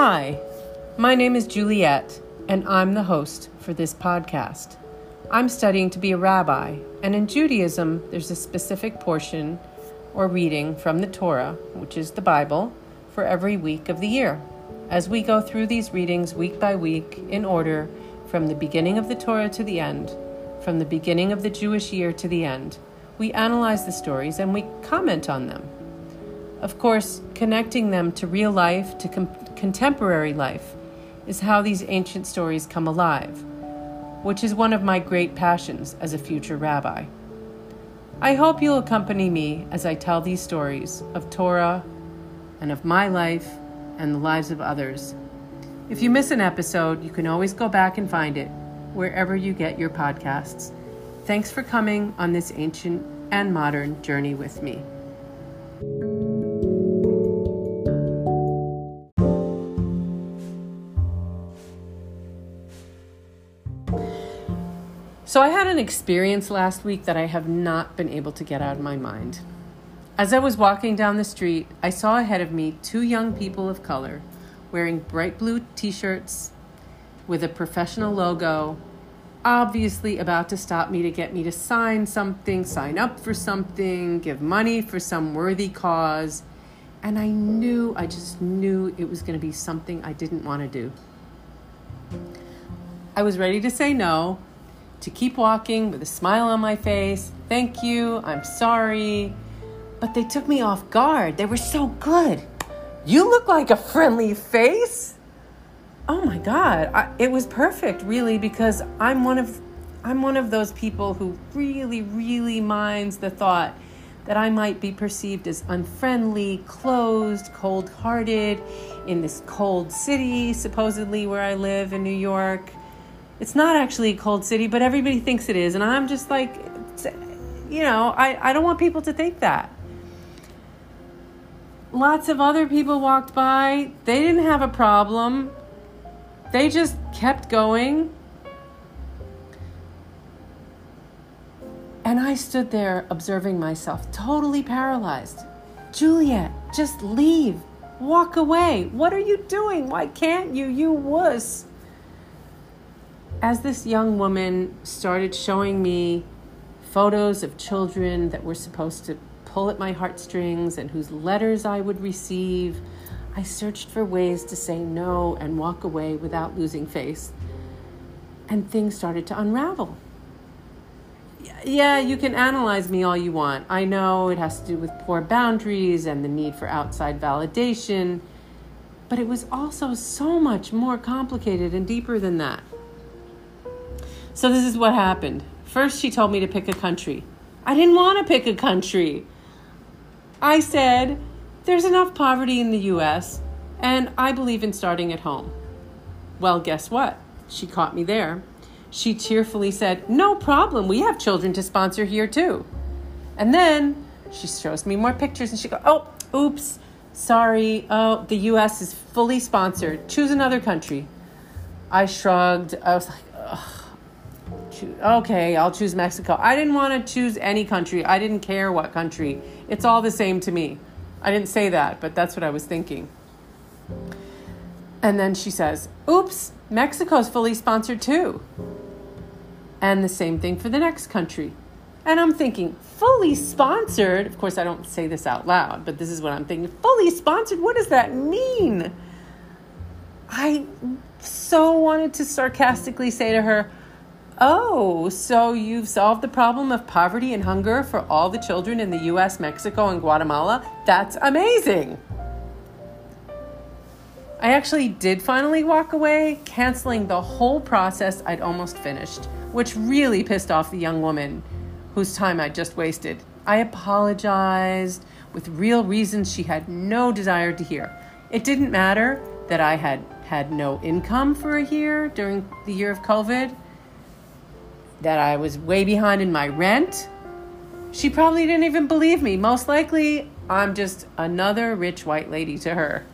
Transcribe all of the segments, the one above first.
Hi, my name is Juliet, and I'm the host for this podcast. I'm studying to be a rabbi, and in Judaism, there's a specific portion or reading from the Torah, which is the Bible, for every week of the year. As we go through these readings week by week in order from the beginning of the Torah to the end, from the beginning of the Jewish year to the end, we analyze the stories and we comment on them. Of course, connecting them to real life, to com- contemporary life, is how these ancient stories come alive, which is one of my great passions as a future rabbi. I hope you'll accompany me as I tell these stories of Torah and of my life and the lives of others. If you miss an episode, you can always go back and find it wherever you get your podcasts. Thanks for coming on this ancient and modern journey with me. An experience last week that I have not been able to get out of my mind. As I was walking down the street, I saw ahead of me two young people of color wearing bright blue t shirts with a professional logo, obviously about to stop me to get me to sign something, sign up for something, give money for some worthy cause. And I knew, I just knew it was going to be something I didn't want to do. I was ready to say no, to keep walking with a smile on my face. Thank you, I'm sorry. But they took me off guard. They were so good. You look like a friendly face. Oh my God, I, it was perfect, really, because I'm one of I'm one of those people who really, really minds the thought that I might be perceived as unfriendly, closed, cold hearted in this cold city, supposedly where I live in New York. It's not actually a cold city, but everybody thinks it is. And I'm just like, you know, I, I don't want people to think that. Lots of other people walked by. They didn't have a problem. They just kept going. And I stood there observing myself, totally paralyzed. Juliet, just leave. Walk away. What are you doing? Why can't you, you wuss? As this young woman started showing me photos of children that were supposed to pull at my heartstrings and whose letters I would receive, I searched for ways to say no and walk away without losing face. And things started to unravel. Yeah, you can analyze me all you want. I know it has to do with poor boundaries and the need for outside validation, but it was also so much more complicated and deeper than that. So, this is what happened. First, she told me to pick a country. I didn't want to pick a country. I said, there's enough poverty in the US, and I believe in starting at home. Well, guess what? She caught me there. She tearfully said, No problem, we have children to sponsor here too. And then she shows me more pictures and she goes, Oh, oops, sorry. Oh, the US is fully sponsored. Choose another country. I shrugged. I was like, Ugh. Okay, I'll choose Mexico. I didn't want to choose any country. I didn't care what country. It's all the same to me. I didn't say that, but that's what I was thinking. And then she says, Oops, Mexico's fully sponsored too. And the same thing for the next country. And I'm thinking, fully sponsored? Of course, I don't say this out loud, but this is what I'm thinking. Fully sponsored? What does that mean? I so wanted to sarcastically say to her, Oh, so you've solved the problem of poverty and hunger for all the children in the US, Mexico, and Guatemala? That's amazing. I actually did finally walk away, canceling the whole process I'd almost finished, which really pissed off the young woman whose time I'd just wasted. I apologized with real reasons she had no desire to hear. It didn't matter that I had had no income for a year during the year of COVID, that I was way behind in my rent. She probably didn't even believe me. Most likely, I'm just another rich white lady to her.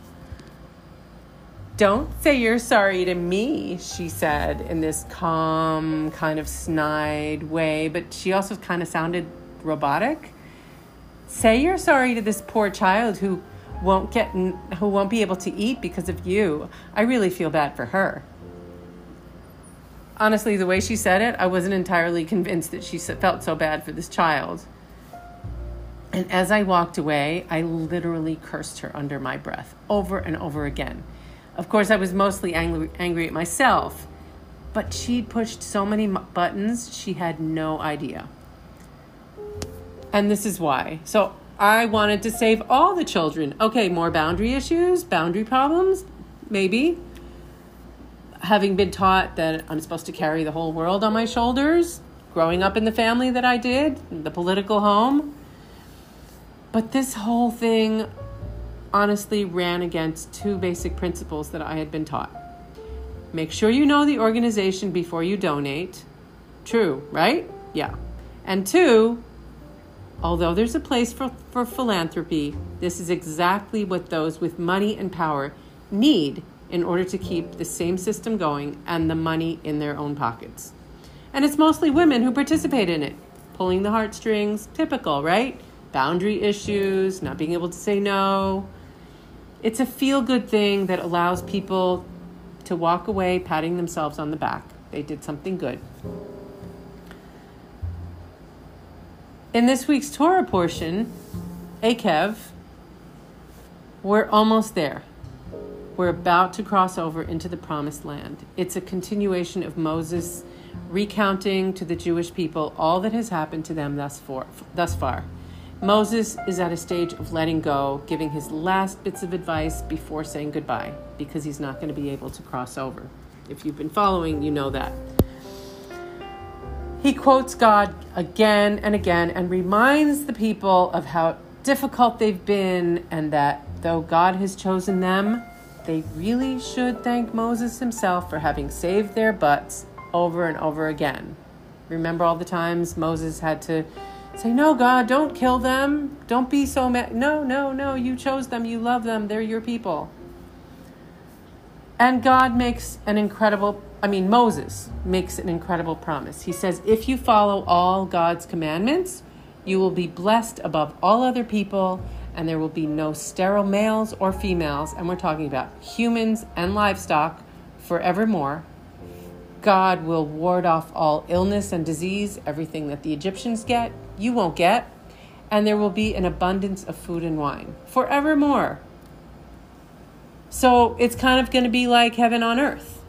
Don't say you're sorry to me, she said in this calm, kind of snide way, but she also kind of sounded robotic. Say you're sorry to this poor child who won't get who won't be able to eat because of you. I really feel bad for her. Honestly, the way she said it, I wasn't entirely convinced that she felt so bad for this child. And as I walked away, I literally cursed her under my breath over and over again. Of course, I was mostly angry, angry at myself, but she'd pushed so many buttons, she had no idea. And this is why. So I wanted to save all the children. Okay, more boundary issues, boundary problems, maybe. Having been taught that I'm supposed to carry the whole world on my shoulders, growing up in the family that I did, the political home. But this whole thing honestly ran against two basic principles that I had been taught. Make sure you know the organization before you donate. True, right? Yeah. And two, Although there's a place for, for philanthropy, this is exactly what those with money and power need in order to keep the same system going and the money in their own pockets. And it's mostly women who participate in it, pulling the heartstrings, typical, right? Boundary issues, not being able to say no. It's a feel good thing that allows people to walk away patting themselves on the back. They did something good. In this week's Torah portion, Eikev, we're almost there. We're about to cross over into the promised land. It's a continuation of Moses recounting to the Jewish people all that has happened to them thus far. Thus far. Moses is at a stage of letting go, giving his last bits of advice before saying goodbye, because he's not going to be able to cross over. If you've been following, you know that. He quotes God again and again and reminds the people of how difficult they've been and that though God has chosen them, they really should thank Moses himself for having saved their butts over and over again. Remember all the times Moses had to say, No, God, don't kill them. Don't be so mad. No, no, no. You chose them. You love them. They're your people. And God makes an incredible I mean, Moses makes an incredible promise. He says, If you follow all God's commandments, you will be blessed above all other people, and there will be no sterile males or females, and we're talking about humans and livestock forevermore. God will ward off all illness and disease, everything that the Egyptians get, you won't get, and there will be an abundance of food and wine forevermore. So it's kind of going to be like heaven on earth.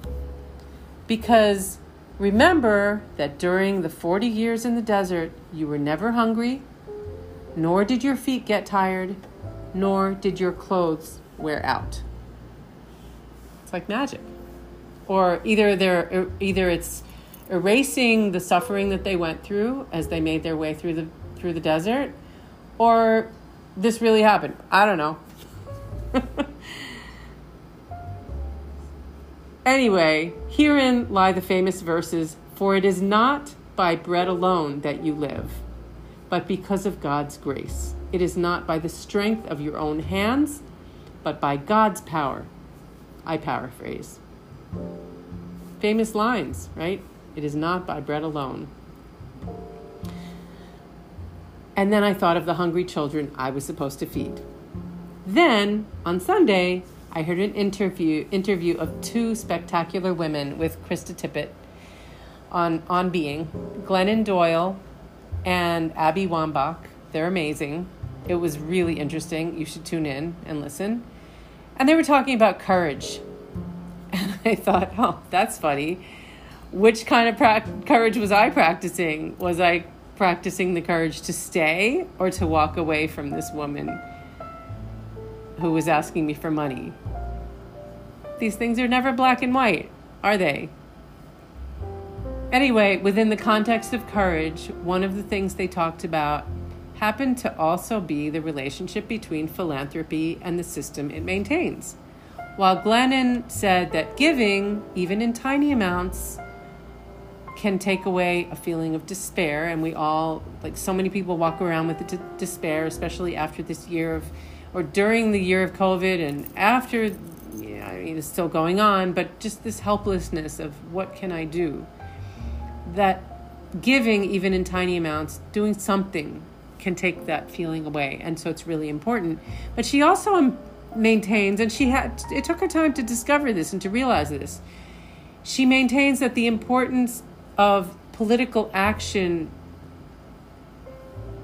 Because remember that during the 40 years in the desert, you were never hungry, nor did your feet get tired, nor did your clothes wear out. It's like magic. Or either they're er, either it's erasing the suffering that they went through as they made their way through the through the desert, or this really happened. I don't know. Anyway, herein lie the famous verses For it is not by bread alone that you live, but because of God's grace. It is not by the strength of your own hands, but by God's power. I paraphrase. Famous lines, right? It is not by bread alone. And then I thought of the hungry children I was supposed to feed. Then, on Sunday, I heard an interview interview of two spectacular women with Krista Tippett on on Being, Glennon Doyle and Abby Wambach. They're amazing. It was really interesting. You should tune in and listen. And they were talking about courage. And I thought, oh, that's funny. Which kind of pra- courage was I practicing? Was I practicing the courage to stay or to walk away from this woman who was asking me for money? These things are never black and white, are they? Anyway, within the context of courage, one of the things they talked about happened to also be the relationship between philanthropy and the system it maintains. While Glennon said that giving, even in tiny amounts, can take away a feeling of despair, and we all, like so many people, walk around with d- despair, especially after this year of, or during the year of COVID, and after yeah, I mean, it's still going on, but just this helplessness of what can I do? That giving, even in tiny amounts, doing something can take that feeling away. And so it's really important. But she also maintains, and she had it took her time to discover this and to realize this. She maintains that the importance of political action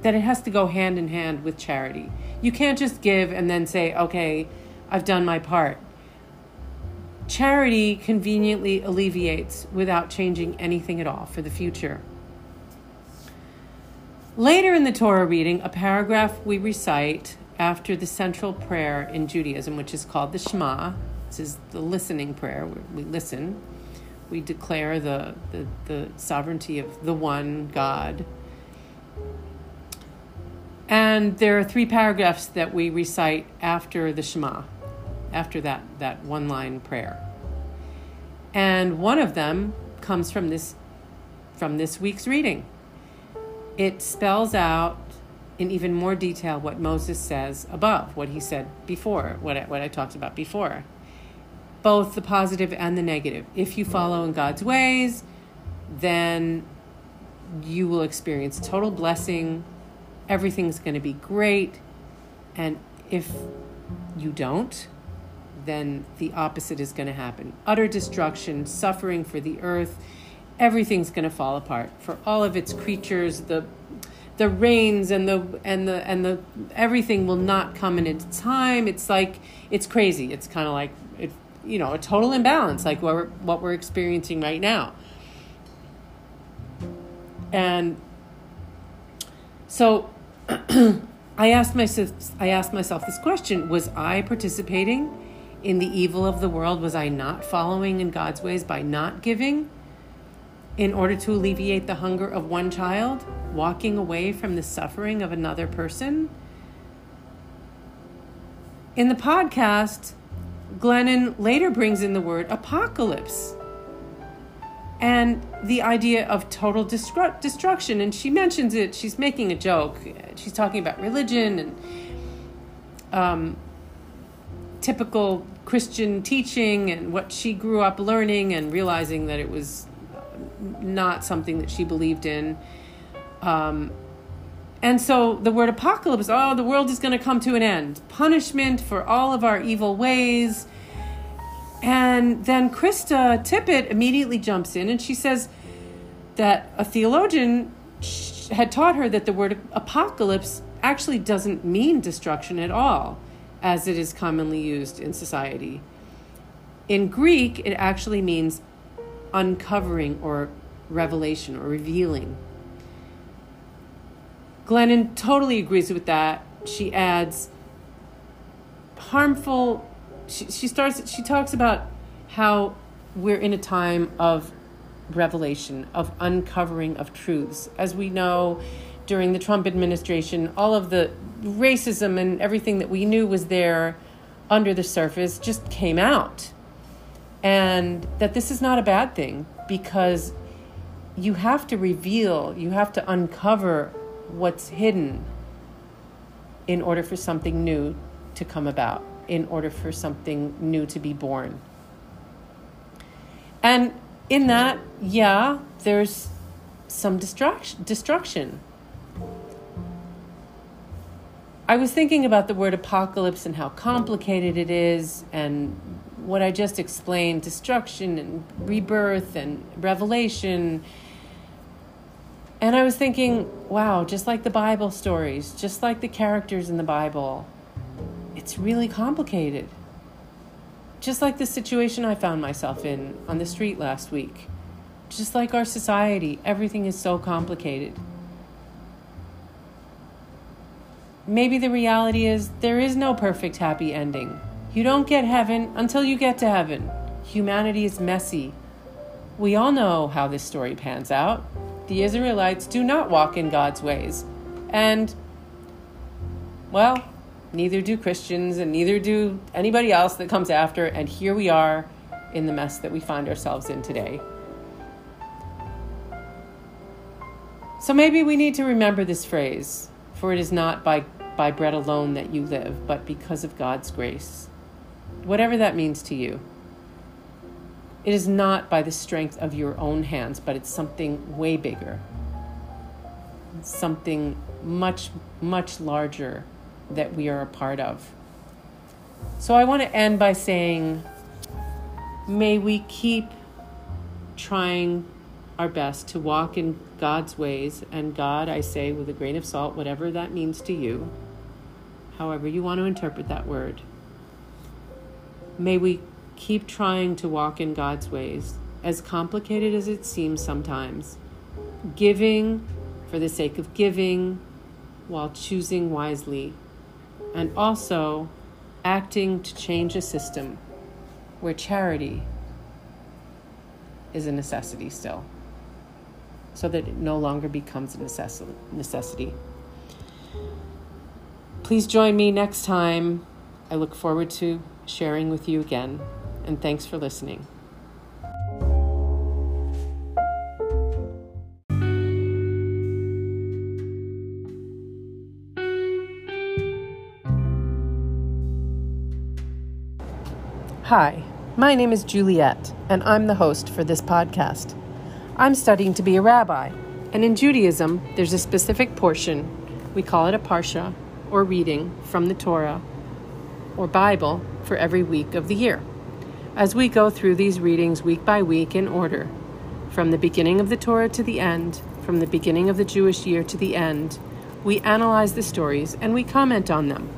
that it has to go hand in hand with charity. You can't just give and then say, "Okay, I've done my part." Charity conveniently alleviates without changing anything at all for the future. Later in the Torah reading, a paragraph we recite after the central prayer in Judaism, which is called the Shema. This is the listening prayer we listen. We declare the, the, the sovereignty of the one God. And there are three paragraphs that we recite after the Shema, after that, that one line prayer. And one of them comes from this, from this week's reading. It spells out in even more detail what Moses says above, what he said before, what I, what I talked about before. Both the positive and the negative. If you follow in God's ways, then you will experience total blessing. Everything's going to be great. And if you don't, then the opposite is going to happen utter destruction, suffering for the earth. Everything's going to fall apart for all of its creatures, the the rains and the and the and the everything will not come in its time. It's like it's crazy. It's kind of like it, you know, a total imbalance, like what we're, what we're experiencing right now. And so, I asked myself, I asked myself this question: Was I participating in the evil of the world? Was I not following in God's ways by not giving? in order to alleviate the hunger of one child, walking away from the suffering of another person. In the podcast, Glennon later brings in the word apocalypse and the idea of total destru- destruction. And she mentions it, she's making a joke. She's talking about religion and um, typical Christian teaching and what she grew up learning and realizing that it was not something that she believed in. Um, and so the word apocalypse, oh, the world is going to come to an end. Punishment for all of our evil ways. And then Krista Tippett immediately jumps in and she says that a theologian had taught her that the word apocalypse actually doesn't mean destruction at all, as it is commonly used in society. In Greek, it actually means uncovering or revelation or revealing. Glennon totally agrees with that. She adds harmful she, she starts she talks about how we're in a time of revelation, of uncovering of truths. As we know, during the Trump administration, all of the racism and everything that we knew was there under the surface just came out and that this is not a bad thing because you have to reveal, you have to uncover what's hidden in order for something new to come about, in order for something new to be born. And in that, yeah, there's some destruction. destruction. I was thinking about the word apocalypse and how complicated it is, and what I just explained destruction and rebirth and revelation. And I was thinking, wow, just like the Bible stories, just like the characters in the Bible, it's really complicated. Just like the situation I found myself in on the street last week. Just like our society, everything is so complicated. Maybe the reality is there is no perfect happy ending. You don't get heaven until you get to heaven. Humanity is messy. We all know how this story pans out. The Israelites do not walk in God's ways. And, well, neither do Christians and neither do anybody else that comes after. And here we are in the mess that we find ourselves in today. So maybe we need to remember this phrase for it is not by, by bread alone that you live, but because of God's grace whatever that means to you. It is not by the strength of your own hands, but it's something way bigger, something much, much larger that we are a part of. So I want to end by saying, may we keep trying our best to walk in God's ways. And God, I say with a grain of salt, whatever that means to you, however you want to interpret that word. May we keep trying to walk in God's ways, as complicated as it seems sometimes. Giving for the sake of giving while choosing wisely, and also acting to change a system where charity is a necessity still, so that it no longer becomes a necessity. Please join me next time. I look forward to sharing with you again, and thanks for listening. Hi, my name is Juliet, and I'm the host for this podcast. I'm studying to be a rabbi, and in Judaism, there's a specific portion, we call it a parsha, or reading from the Torah or Bible for every week of the year. As we go through these readings week by week in order, from the beginning of the Torah to the end, from the beginning of the Jewish year to the end, we analyze the stories and we comment on them.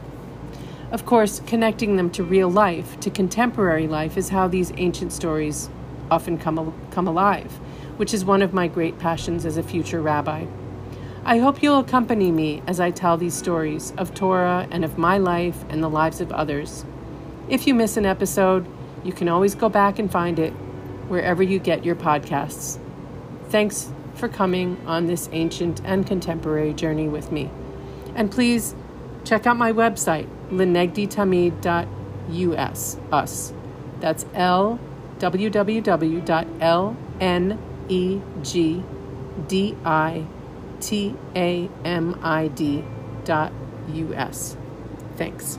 Of course, connecting them to real life, to contemporary life, is how these ancient stories often come, come alive, which is one of my great passions as a future rabbi. I hope you'll accompany me as I tell these stories of Torah and of my life and the lives of others. If you miss an episode, you can always go back and find it wherever you get your podcasts. Thanks for coming on this ancient and contemporary journey with me. And please check out my website, lenegditamid.us. Us. That's L www.lnegditamid dot us. Thanks.